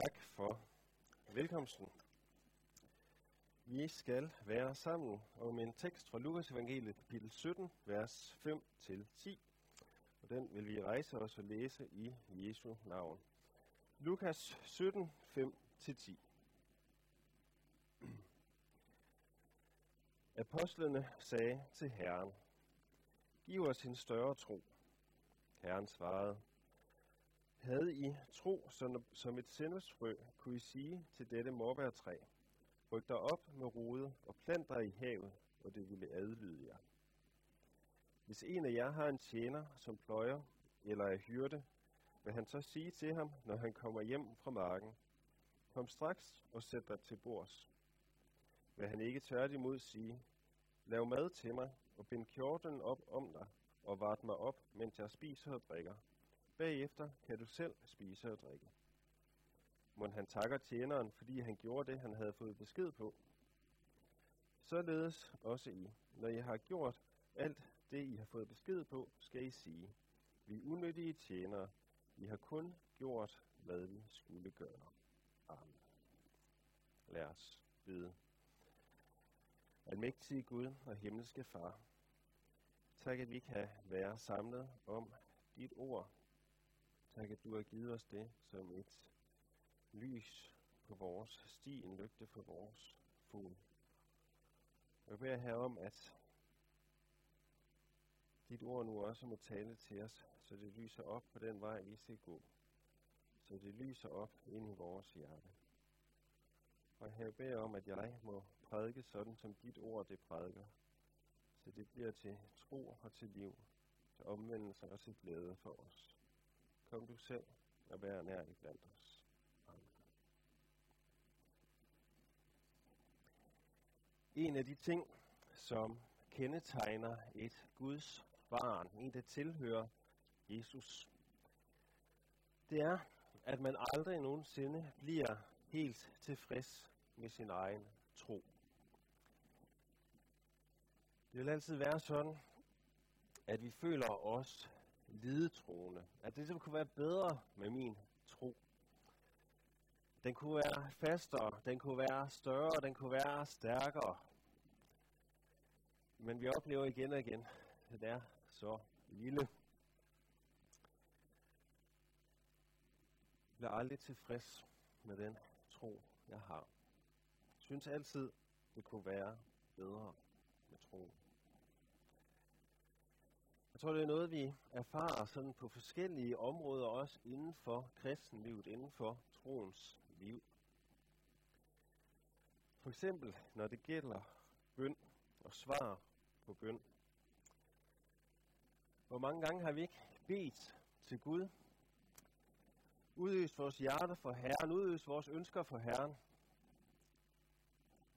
Tak for velkomsten. Vi skal være sammen om en tekst fra Lukas evangeliet kapitel 17, vers 5-10. Og den vil vi rejse os og læse i Jesu navn. Lukas 17, 5-10. Apostlene sagde til Herren, Giv os en større tro. Herren svarede, havde I tro som, som et sennepsfrø, kunne I sige til dette morbærtræ, ryk dig op med rode og plant dig i havet, og det ville adlyde jer. Hvis en af jer har en tjener, som pløjer eller er hyrde, vil han så sige til ham, når han kommer hjem fra marken, kom straks og sæt dig til bords. Vil han ikke tværtimod sige, lav mad til mig og bind kjorten op om dig og vart mig op, mens jeg spiser og drikker. Bagefter kan du selv spise og drikke. Må han takker tjeneren, fordi han gjorde det, han havde fået besked på. Således også I. Når I har gjort alt det, I har fået besked på, skal I sige, vi er unødige tjenere. I har kun gjort, hvad vi skulle gøre. Amen. Lad os bede. Almægtige Gud og himmelske Far, tak at vi kan være samlet om dit ord. Tak at du har givet os det som et lys på vores sti, en lygte for vores fod. Jeg beder her om, at dit ord nu også må tale til os, så det lyser op på den vej, vi skal gå. Så det lyser op ind i vores hjerte. Og her beder om, at jeg må prædike sådan, som dit ord det prædiker. Så det bliver til tro og til liv, til omvendelse og til glæde for os. Kom du selv og vær nær i blandt os. Amen. En af de ting, som kendetegner et Guds barn, en der tilhører Jesus, det er, at man aldrig nogensinde bliver helt tilfreds med sin egen tro. Det vil altid være sådan, at vi føler os lidetroende. At det kunne være bedre med min tro. Den kunne være fastere, den kunne være større, den kunne være stærkere. Men vi oplever igen og igen, at den er så lille. Jeg bliver aldrig tilfreds med den tro, jeg har. Jeg synes altid, det kunne være bedre med troen. Jeg tror, det er noget, vi erfarer sådan på forskellige områder, også inden for kristenlivet, inden for troens liv. For eksempel, når det gælder bøn og svar på bøn. Hvor mange gange har vi ikke bedt til Gud, udøst vores hjerte for Herren, udøst vores ønsker for Herren,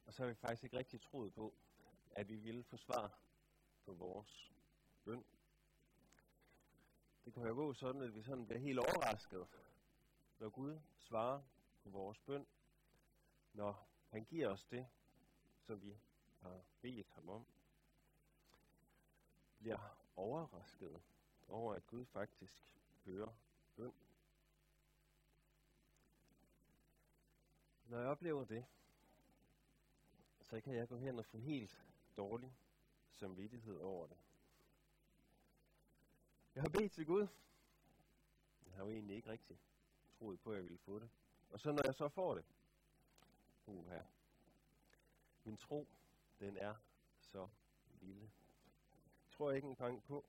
og så har vi faktisk ikke rigtig troet på, at vi ville få svar på vores bøn. Det kan jo gå sådan, at vi sådan bliver helt overrasket, når Gud svarer på vores bøn, når han giver os det, som vi har bedt ham om. Bliver overrasket over, at Gud faktisk hører bøn. Når jeg oplever det, så kan jeg gå hen og få helt dårlig samvittighed over det. Jeg har bedt til Gud. Jeg har jo egentlig ikke rigtig troet på, at jeg ville få det. Og så når jeg så får det, uh her, min tro, den er så lille. Jeg tror ikke engang på,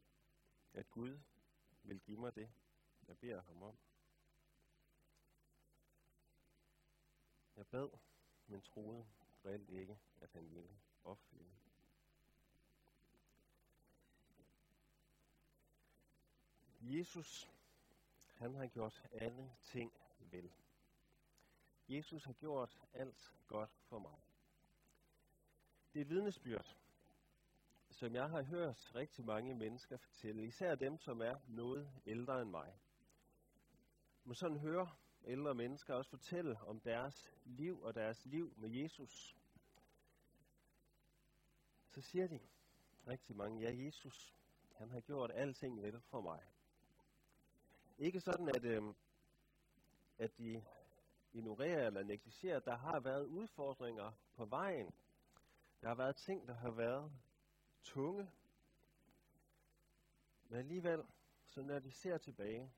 at Gud vil give mig det, jeg beder ham om. Jeg bad, men troede reelt ikke, at han ville opfylde. Jesus, han har gjort alle ting vel. Jesus har gjort alt godt for mig. Det er et vidnesbyrd, som jeg har hørt rigtig mange mennesker fortælle, især dem, som er noget ældre end mig. Man sådan hører ældre mennesker også fortælle om deres liv og deres liv med Jesus. Så siger de rigtig mange, ja, Jesus, han har gjort alting vel for mig. Ikke sådan, at, øh, at de ignorerer eller negligerer. der har været udfordringer på vejen. Der har været ting, der har været tunge. Men alligevel, så når de ser tilbage,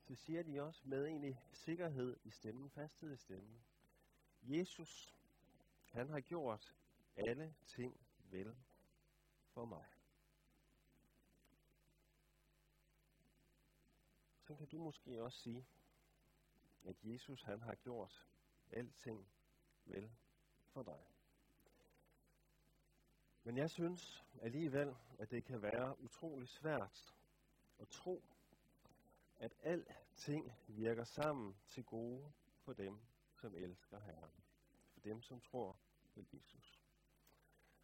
så siger de også med egentlig sikkerhed i stemmen, fasthed i stemmen. Jesus, han har gjort alle ting vel for mig. Så kan du måske også sige, at Jesus han har gjort alting vel for dig. Men jeg synes alligevel, at det kan være utrolig svært at tro, at alting virker sammen til gode for dem, som elsker Herren. For dem, som tror på Jesus.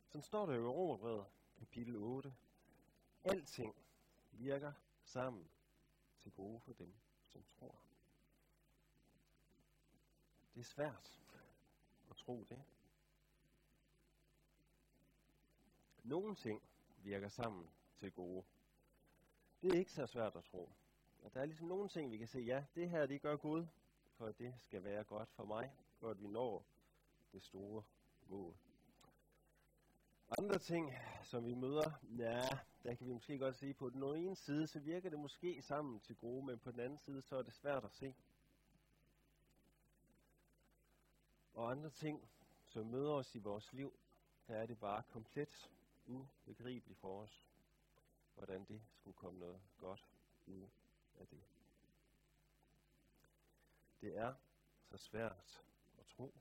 Sådan står der jo i Romerbrevet, kapitel 8. Alting virker sammen til gode for dem, som tror. Det er svært at tro det. Nogle ting virker sammen til gode. Det er ikke så svært at tro. Og der er ligesom nogle ting, vi kan se, ja, det her, det gør Gud, for det skal være godt for mig, for at vi når det store mål. Andre ting, som vi møder, ja, der kan vi måske godt sige, på den ene side, så virker det måske sammen til gode, men på den anden side, så er det svært at se. Og andre ting, som møder os i vores liv, der er det bare komplet ubegribeligt for os, hvordan det skulle komme noget godt ud af det. Det er så svært at tro.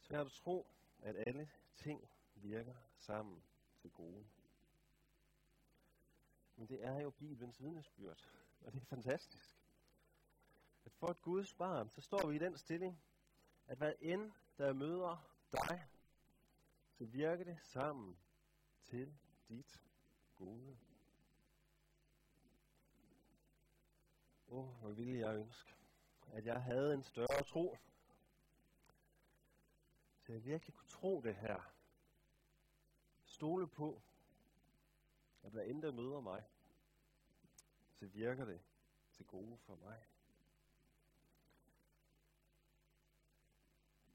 Svært at tro, at alle ting virker sammen til gode. Men det er jo Bibelens vidnesbyrd, og det er fantastisk. At for et Guds barn, så står vi i den stilling, at hvad end der møder dig, så virker det sammen til dit gode. Åh, oh, hvor ville jeg ønske, at jeg havde en større tro så jeg virkelig kunne tro det her. Stole på, at hvad end der møder mig, så virker det til gode for mig.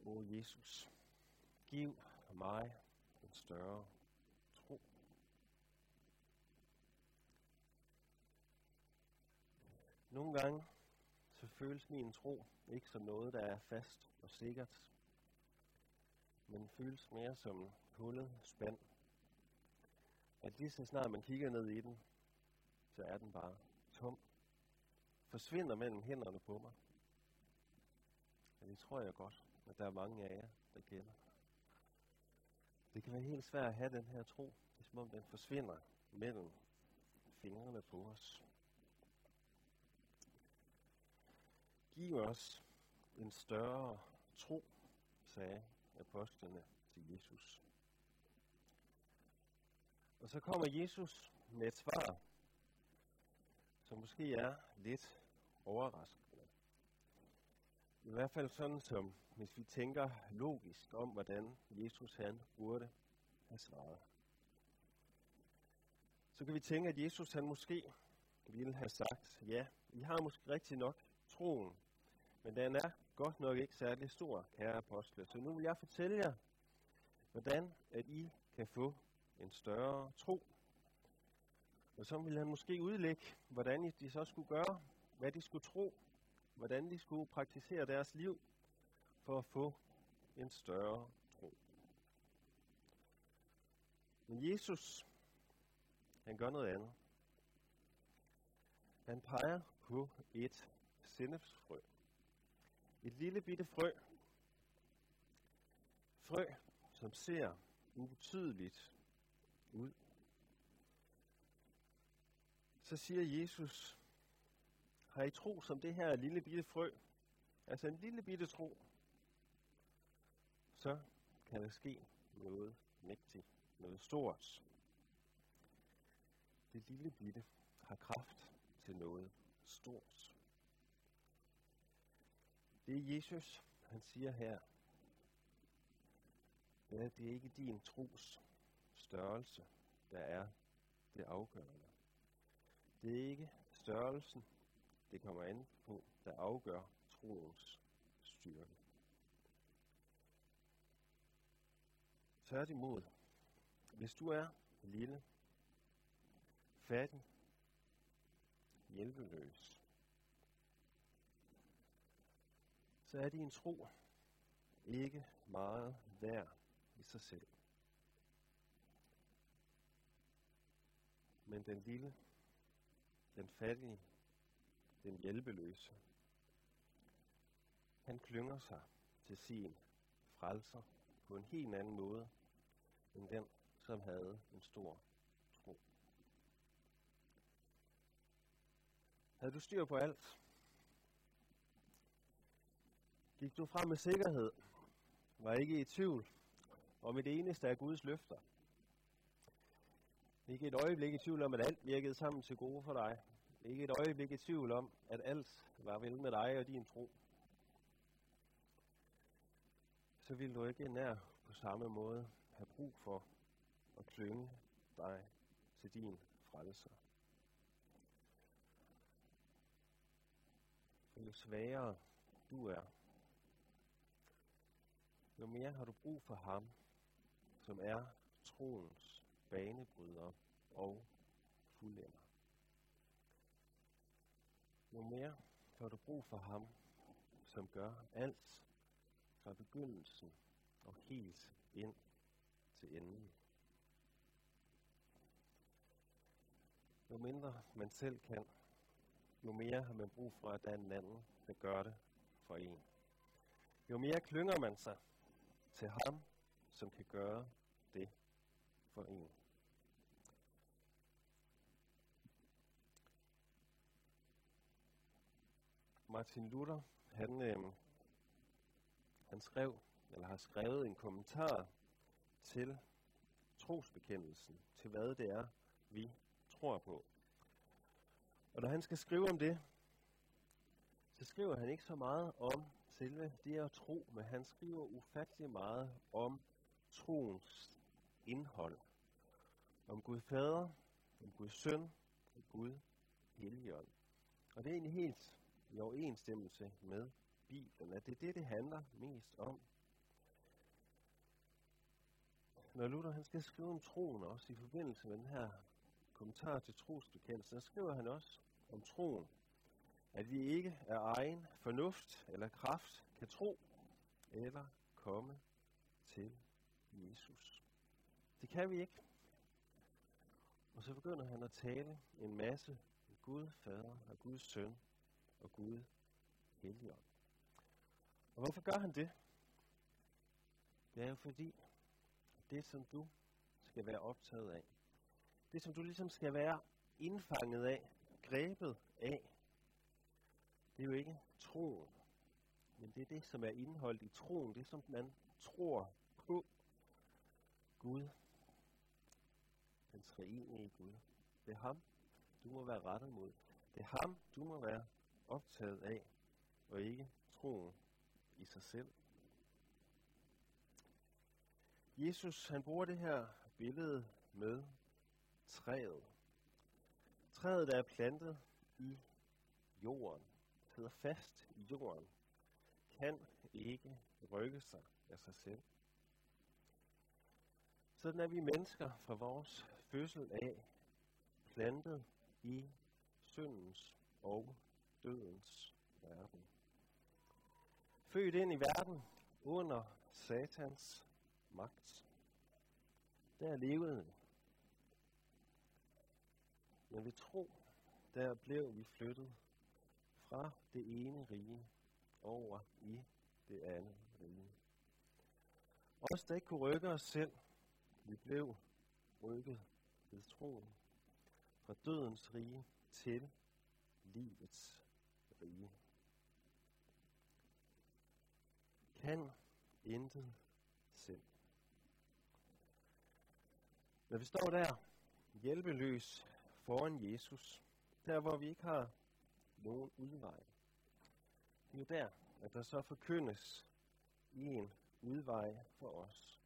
O Jesus, giv mig en større tro. Nogle gange så føles min tro ikke som noget, der er fast og sikkert, men føles mere som hullet spand. At lige så snart man kigger ned i den, så er den bare tom. Forsvinder mellem hænderne på mig. Og det tror jeg godt, at der er mange af jer, der kender. Det kan være helt svært at have den her tro. Det er som om den forsvinder mellem fingrene på os. Giv os en større tro, sagde apostlene til Jesus. Og så kommer Jesus med et svar, som måske er lidt overraskende. I hvert fald sådan som, hvis vi tænker logisk om, hvordan Jesus han burde have svaret. Så kan vi tænke, at Jesus han måske ville have sagt, ja, I har måske rigtig nok troen, men den er godt nok ikke særlig stor, kære apostle. Så nu vil jeg fortælle jer, hvordan at I kan få en større tro. Og så vil han måske udlægge, hvordan de så skulle gøre, hvad de skulle tro, hvordan de skulle praktisere deres liv for at få en større tro. Men Jesus, han gør noget andet. Han peger på et sennepsfrø. Et lille bitte frø. Frø, som ser ubetydeligt ud. Så siger Jesus, har I tro som det her lille bitte frø? Altså en lille bitte tro. Så kan der ske noget mægtigt, noget stort. Det lille bitte har kraft til noget stort. Det er Jesus, han siger her. Ja, det er ikke din tros størrelse, der er det afgørende. Det er ikke størrelsen det kommer an på, der afgør troens styrke. Tværtimod, hvis du er lille, fattig, hjælpeløs, så er din tro ikke meget værd i sig selv. Men den lille, den fattige, den hjælpeløse, han klynger sig til sin frelser på en helt anden måde, end den, som havde en stor tro. Havde du styr på alt? Gik du frem med sikkerhed? Var ikke i tvivl om et eneste af Guds løfter? Ikke et øjeblik i tvivl om, at alt virkede sammen til gode for dig. Ikke et øjeblik i tvivl om, at alt var vel med dig og din tro. Så vil du ikke nær på samme måde have brug for at klynge dig til din frelser. For jo svagere du er, jo mere har du brug for ham, som er troens banebryder og fuldender. Jo mere har du brug for ham, som gør alt fra begyndelsen og helt ind til enden. Jo mindre man selv kan, jo mere har man brug for, at der er en anden, der gør det for en. Jo mere klynger man sig til ham, som kan gøre det for en. Martin Luther, han, øh, han skrev, eller har skrevet en kommentar til trosbekendelsen, til hvad det er, vi tror på. Og når han skal skrive om det, så skriver han ikke så meget om selve det at tro, men han skriver ufattelig meget om troens indhold. Om Gud Fader, om Gud Søn om Gud Helligånd. Og det er egentlig helt i overensstemmelse med Bibelen, at det er det, det handler mest om. Når Luther han skal skrive om troen også i forbindelse med den her kommentar til trosbekendelsen, så skriver han også om troen, at vi ikke af egen fornuft eller kraft kan tro eller komme til Jesus. Det kan vi ikke. Og så begynder han at tale en masse om Gud Fader og Guds Søn og Gud Helligånd. Og hvorfor gør han det? Det er jo fordi, det som du skal være optaget af, det som du ligesom skal være indfanget af, grebet af, det er jo ikke troen, men det er det, som er indholdt i troen, det som man tror på Gud, den treenige Gud. Det er ham, du må være rettet mod. Det er ham, du må være optaget af, og ikke troen i sig selv. Jesus, han bruger det her billede med træet. Træet, der er plantet i jorden, sidder fast i jorden, kan ikke rykke sig af sig selv. Sådan er vi mennesker fra vores fødsel af plantet i syndens og dødens verden. Født ind i verden under satans magt. Der levede vi. Men ved tro, der blev vi flyttet fra det ene rige over i det andet rige. Os, der ikke kunne rykke os selv, vi blev rykket ved troen fra dødens rige til livets rige. Kan intet selv. Når vi står der hjælpeløs foran Jesus, der hvor vi ikke har nogen udvej, det er der, at der så forkyndes en udvej for os.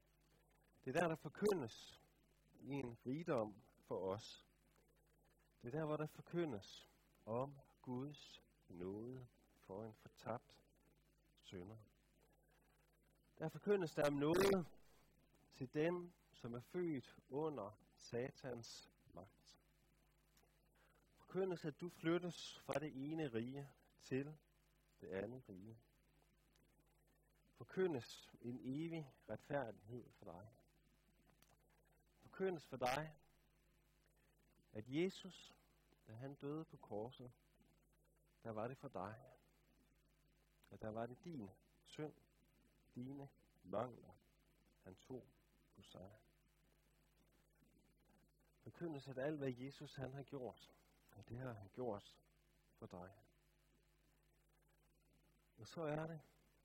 Det er der, der forkyndes en rigdom for os. Det er der, hvor der forkyndes om Guds nåde for en fortabt sønder. Der forkyndes der om noget til dem, som er født under Satans magt. Forkyndes, at du flyttes fra det ene rige til det andet rige. Forkyndes en evig retfærdighed for dig. Forkyndes for dig, at Jesus, da han døde på korset, der var det for dig. Og der var det din synd, dine mangler, han tog på sig. Forkyndes, at alt, hvad Jesus han har gjort, og det har han gjort for dig. Og så er det,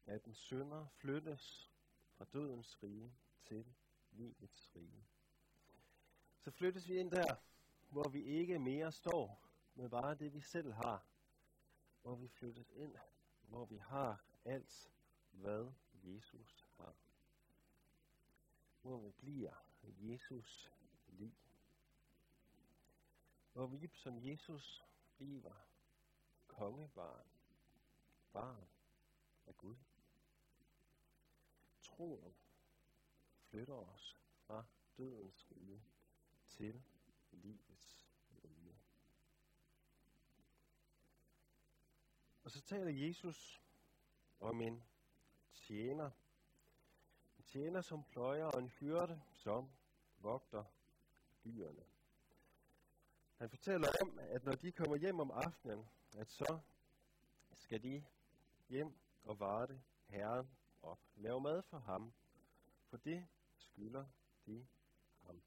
at en synder flyttes fra dødens rige til livets rige. Så flyttes vi ind der, hvor vi ikke mere står med bare det, vi selv har. Hvor vi flyttes ind, hvor vi har alt, hvad Jesus har. Hvor vi bliver Jesus lig. Hvor vi som Jesus bliver kongebarn, barn af Gud. Troen flytter os fra dødens rige til livets rige. Og så taler Jesus om en tjener. En tjener, som pløjer, og en hyrde, som vogter dyrene. Han fortæller om, at når de kommer hjem om aftenen, at så skal de hjem og varte Herren op. Lave mad for ham, for det skylder de ham.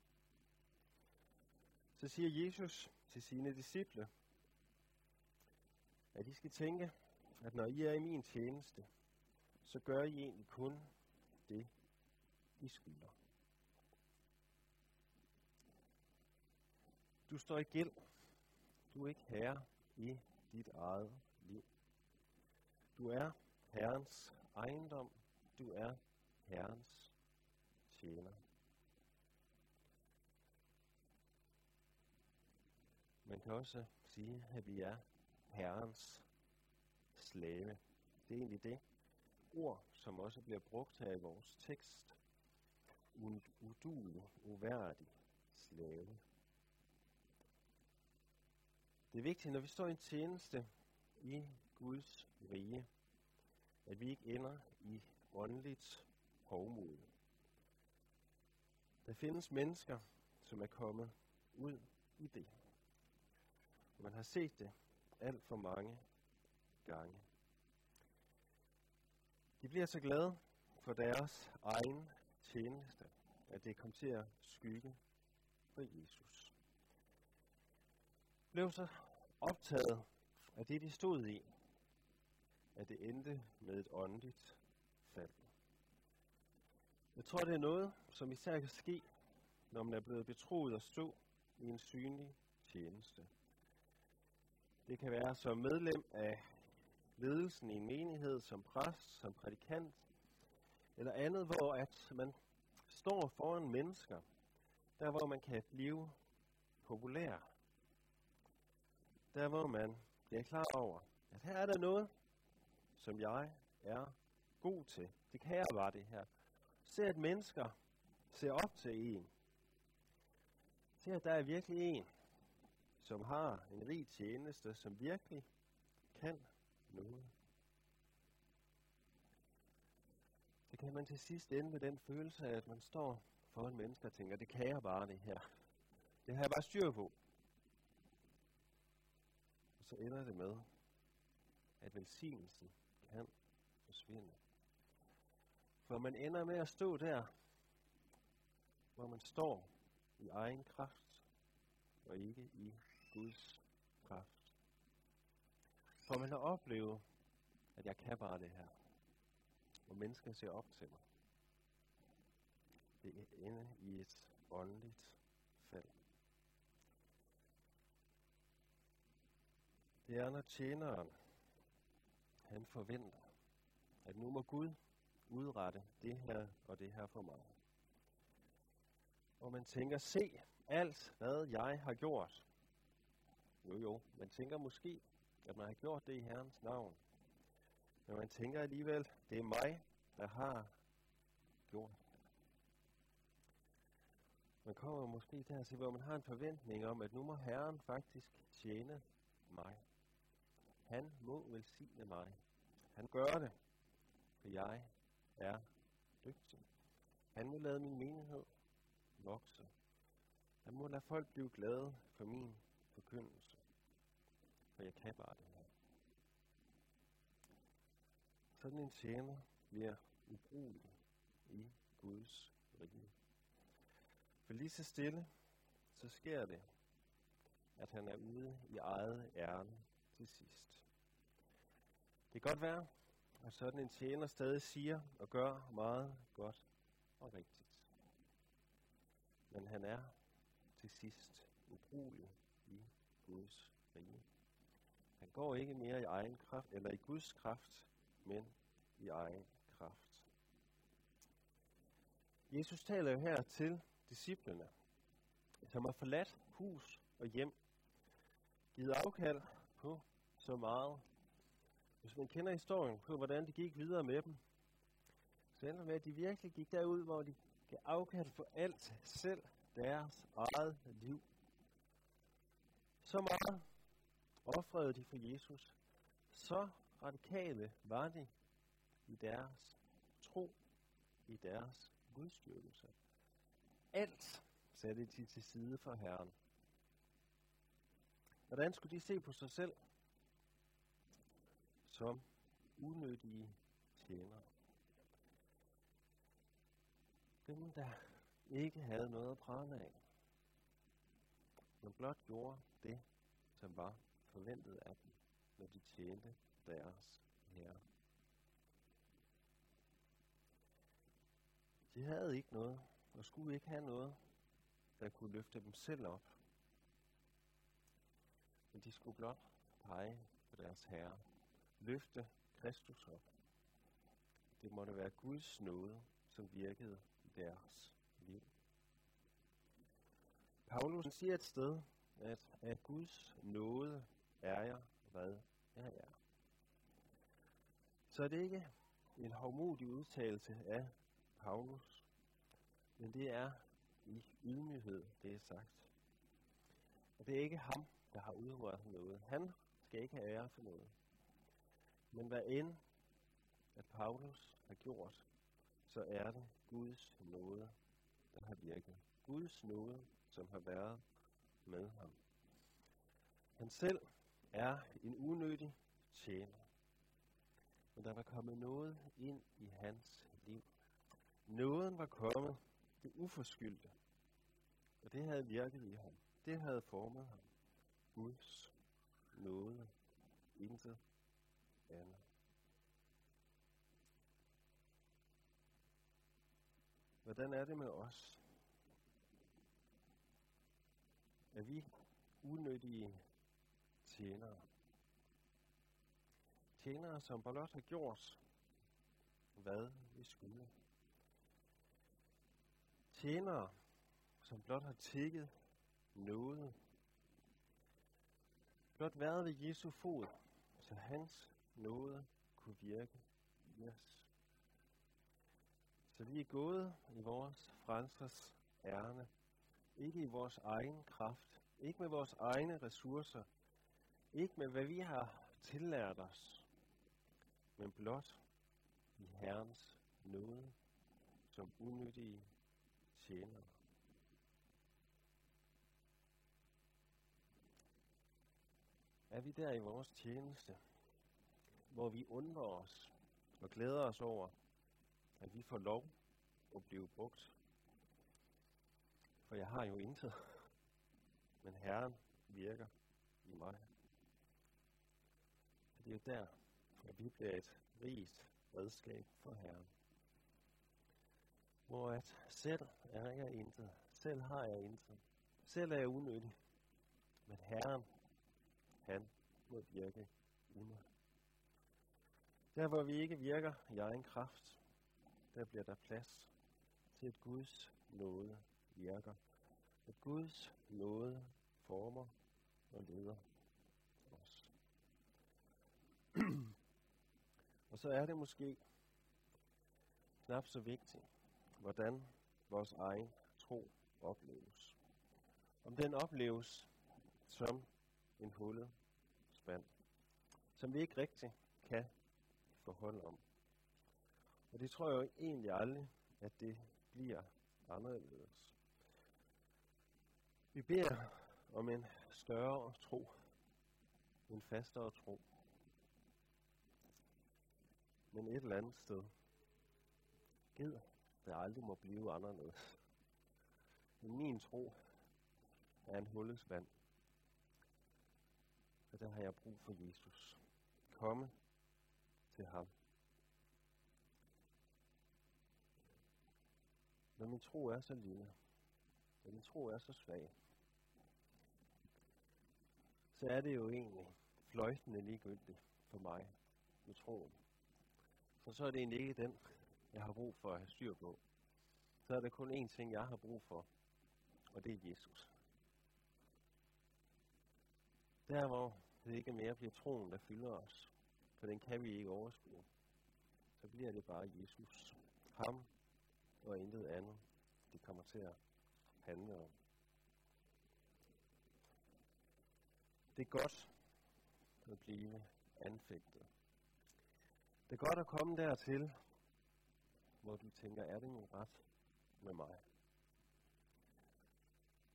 Så siger Jesus til sine disciple, at I skal tænke, at når I er i min tjeneste, så gør I egentlig kun det, I skylder. Du står i gæld. Du er ikke herre i dit eget liv. Du er Herrens ejendom. Du er Herrens tjener. Man kan også sige, at vi er Herrens slave. Det er egentlig det ord, som også bliver brugt her i vores tekst. Udulig, uværdig slave. Det er vigtigt, når vi står i en tjeneste i Guds rige, at vi ikke ender i åndeligt hovmod. Der findes mennesker, som er kommet ud i det. Man har set det alt for mange gange. De bliver så glade for deres egen tjeneste, at det kom til at skygge for Jesus. Blev så optaget af det, de stod i, at det endte med et åndeligt fald. Jeg tror, det er noget, som især kan ske, når man er blevet betroet at stå i en synlig tjeneste. Det kan være som medlem af ledelsen i en menighed, som præst, som prædikant, eller andet, hvor at man står foran mennesker, der hvor man kan blive populær. Der hvor man bliver klar over, at her er der noget, som jeg er god til. Det kan jeg bare det her. Se at mennesker ser op til en. Se at der er virkelig en, som har en rig tjeneste, som virkelig kan noget. Så kan man til sidst ende med den følelse af, at man står foran mennesker og tænker, det kan jeg bare det her. Det har jeg bare styr på. Så ender det med, at velsignelsen kan forsvinde. For man ender med at stå der, hvor man står i egen kraft, og ikke i Guds kraft. For man har oplevet, at jeg kan bare det her. Og mennesker ser op til mig. Det ender i et åndeligt fald. Det er, når tjeneren, han forventer, at nu må Gud udrette det her og det her for mig. Og man tænker, se alt, hvad jeg har gjort. Jo jo, man tænker måske, at man har gjort det i Herrens navn. Men man tænker alligevel, det er mig, der har gjort det. Man kommer måske dertil, hvor man har en forventning om, at nu må Herren faktisk tjene mig. Han må velsigne mig. Han gør det, for jeg er dygtig. Han må lade min menighed vokse. Han må lade folk blive glade for min forkyndelse. For jeg kan bare det her. Sådan en tjener bliver ubrugelig i Guds rige. For lige så stille, så sker det, at han er ude i eget ærne til sidst. Det kan godt være, at sådan en tjener stadig siger og gør meget godt og rigtigt. Men han er til sidst ubrugelig i Guds rige. Han går ikke mere i egen kraft, eller i Guds kraft, men i egen kraft. Jesus taler jo her til disciplene, som har forladt hus og hjem, givet afkald så meget. Hvis man kender historien på, hvordan det gik videre med dem, så ender med, at de virkelig gik derud, hvor de gav afkald for alt selv deres eget liv. Så meget offrede de for Jesus. Så radikale var de i deres tro, i deres gudstyrkelse. Alt satte de til side for Herren. Hvordan skulle de se på sig selv? Som unødige tjenere. Dem, der ikke havde noget at prale af, men blot gjorde det, som var forventet af dem, når de tjente deres herre. De havde ikke noget, og skulle ikke have noget, der kunne løfte dem selv op. Men de skulle blot pege på deres herre, løfte Kristus op. Det måtte være Guds nåde, som virkede i deres liv. Paulus siger et sted, at af Guds nåde er jeg, hvad jeg er. Så er det ikke en hårdmodig udtalelse af Paulus, men det er i ydmyghed, det er sagt. Og det er ikke ham, der har udrørt noget. Han skal ikke have ære for noget. Men hvad end, at Paulus har gjort, så er det Guds nåde, der har virket. Guds nåde, som har været med ham. Han selv er en unødig tjener. Men der var kommet noget ind i hans liv. Nåden var kommet, det uforskyldte. Og det havde virket i ham. Det havde formet ham. Guds nåde. Intet andet. Hvordan er det med os? Er vi unødige tjenere? Tjenere, som blot har gjort, hvad vi skulle. Tjenere, som blot har tækket noget. Blot været ved Jesu fod, så hans nåde kunne virke i os. Så vi er gået i vores frelsers ærne. Ikke i vores egen kraft. Ikke med vores egne ressourcer. Ikke med hvad vi har tillært os. Men blot i Herrens nåde som unødige tjenere. Er vi der i vores tjeneste, hvor vi undrer os og glæder os over, at vi får lov at blive brugt. For jeg har jo intet, men Herren virker i mig. Og det er jo der, at vi bliver et rigt redskab for Herren. Hvor at selv er jeg intet, selv har jeg intet, selv er jeg unødig, men Herren, han må virke i mig. Der hvor vi ikke virker i egen kraft, der bliver der plads til, at Guds nåde virker. At Guds nåde former og leder os. Og så er det måske knap så vigtigt, hvordan vores egen tro opleves. Om den opleves som en hullet spand, som vi ikke rigtig kan forholde om. Og det tror jeg jo egentlig aldrig, at det bliver anderledes. Vi beder om en større tro, en fastere tro. Men et eller andet sted, gid det aldrig må blive anderledes. Men min tro er en hullet spand. Og der har jeg brug for Jesus. Komme til ham. Når min tro er så lille, når min tro er så svag, så er det jo egentlig fløjtende ligegyldigt for mig med troen. For så er det egentlig ikke den, jeg har brug for at have styr på. Så er der kun én ting, jeg har brug for, og det er Jesus. Der hvor det ikke mere bliver troen, der fylder os, for den kan vi ikke overskue, så bliver det bare Jesus. Ham og intet andet, det kommer til at handle om. Det er godt at blive anfægtet. Det er godt at komme dertil, hvor du tænker, er det nu ret med mig?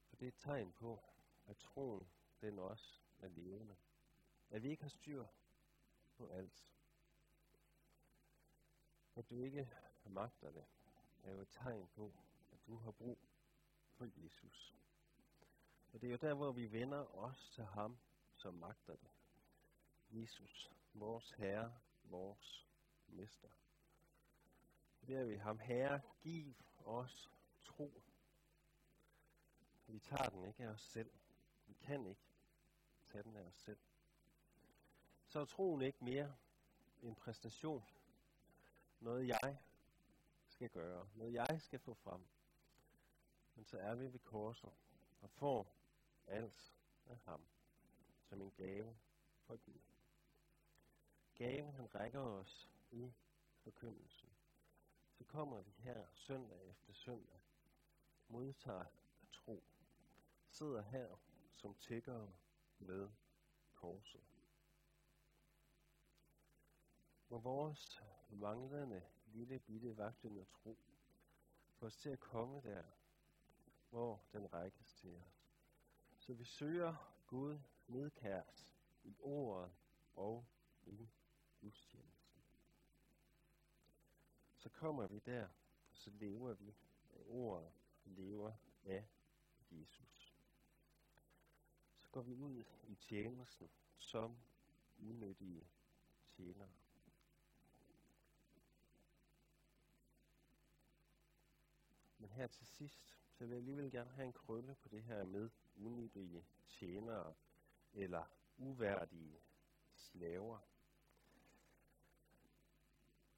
For det er et tegn på, at troen, den også er levende. At vi ikke har styr på alt. At du ikke magter det, er jo et tegn på, at du har brug for Jesus. Og det er jo der, hvor vi vender os til ham, som magter det. Jesus, vores Herre, vores Mester. Det er vi ham, Herre, giv os tro. Vi tager den ikke af os selv. Vi kan ikke tage den af os selv. Så er troen ikke mere en præstation. Noget jeg skal gøre. Noget jeg skal få frem. Men så er vi ved korset og får alt af ham som en gave fra Gud. Gaven han rækker os i forkyndelsen. Så kommer vi her søndag efter søndag, modtager tro, sidder her som tiggere med korset. Må vores manglende lille bitte vaklende tro få os til at komme der, hvor den rækkes til os. Så vi søger Gud nedkært i ordet og i gudstjenesten. Så kommer vi der, og så lever vi af ordet, lever af Jesus. Så går vi ud i tjenesten som unødige tjenere. Her til sidst, så vil jeg alligevel gerne have en krølle på det her med unyttige tjenere eller uværdige slaver.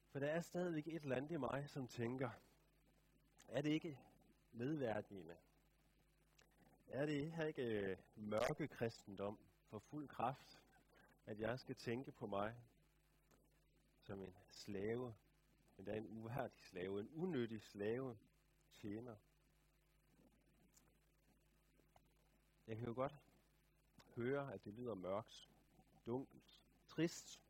For der er stadigvæk et eller andet i mig, som tænker, er det ikke nedværdigende? Er det her ikke øh, mørke kristendom for fuld kraft, at jeg skal tænke på mig som en slave, endda en uværdig slave, en unyttig slave, tjener? Jeg kan jo godt høre, at det lyder mørkt, dunkelt, trist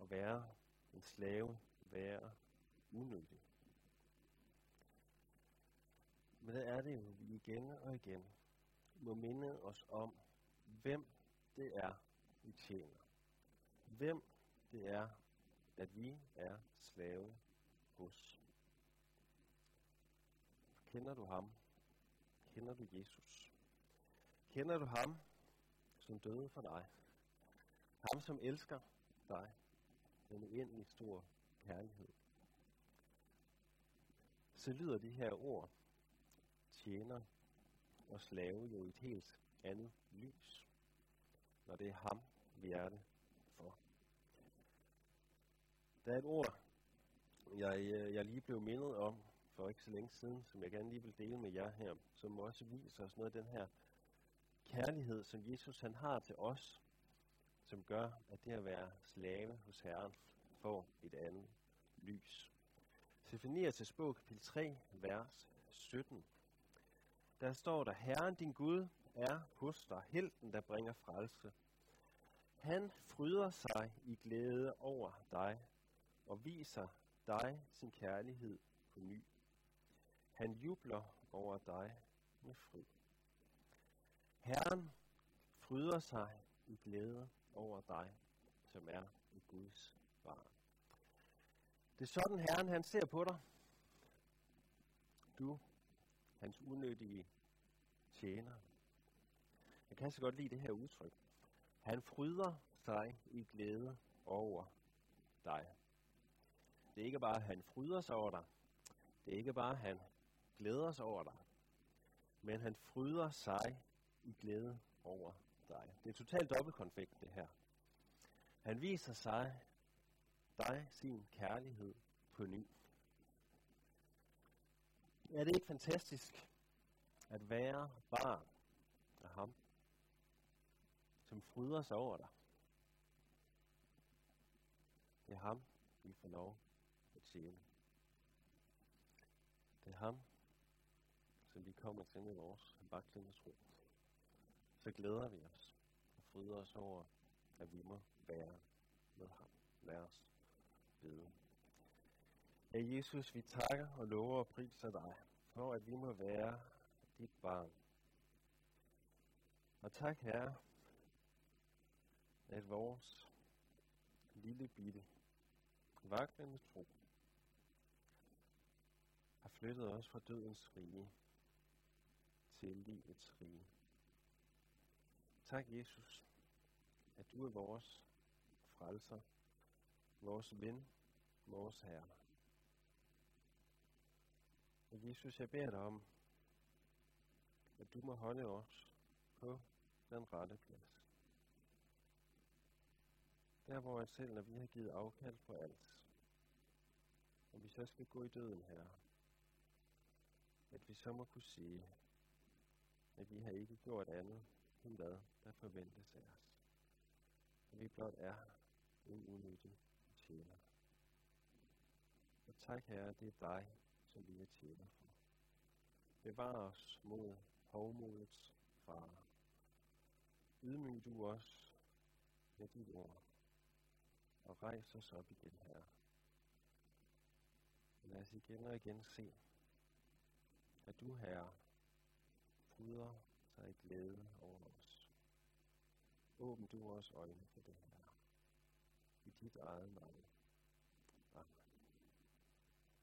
at være en slave, være unødig. Men det er det jo, vi igen og igen må minde os om, hvem det er, vi tjener. Hvem det er, at vi er slave hos. Kender du ham? Kender du Jesus? Kender du ham, som døde for dig? Ham, som elsker dig med en uendelig stor kærlighed. Så lyder de her ord, tjener og slave jo et helt andet lys, når det er ham, vi er det for. Der er et ord, jeg, øh, jeg lige blev mindet om for ikke så længe siden, som jeg gerne lige vil dele med jer her, som også viser os noget af den her kærlighed, som Jesus han har til os, som gør, at det at være slave hos Herren får et andet lys. Sefanias til bog, kapitel 3, vers 17. Der står der, Herren din Gud er hos dig, helten, der bringer frelse. Han fryder sig i glæde over dig og viser dig sin kærlighed på ny. Han jubler over dig med fryd. Herren fryder sig i glæde over dig, som er i Guds barn. Det er sådan, Herren han ser på dig. Du, hans unødige tjener. Jeg kan så godt lide det her udtryk. Han fryder sig i glæde over dig. Det er ikke bare, at han fryder sig over dig. Det er ikke bare, at han glæder sig over dig. Men han fryder sig i glæde over dig. Det er totalt dobbeltkonfekt, det her. Han viser sig dig sin kærlighed på ny. Er det ikke fantastisk at være barn af ham, som fryder sig over dig? Det er ham, vi får lov at tjene. Det er ham, kommer til med vores vaklende tro. Så glæder vi os og fryder os over, at vi må være med ham. Lad os bede. Ja, Jesus, vi takker og lover og priser dig, for at vi må være dit barn. Og tak, Herre, at vores lille bitte, vaklende tro, har flyttet os fra dødens rige til livets rige. Tak, Jesus, at du er vores frelser, vores ven, vores Herre. Og Jesus, jeg beder dig om, at du må holde os på den rette plads. Der hvor jeg selv, når vi har givet afkald på alt, og vi så skal gå i døden her, at vi så må kunne sige, at vi har ikke gjort andet end hvad der forventes af os. At vi blot er en unødig tjener. Og tak Herre, det er dig, som vi er tjener for. Bevar os mod hovmodets fare. Ydmyg du os med dit ord, og rejs os op igen, Herre. Lad os igen og igen se, at du, Herre, guder, sig er glæde over os. Åbn du vores øjne for det her. I dit eget navn.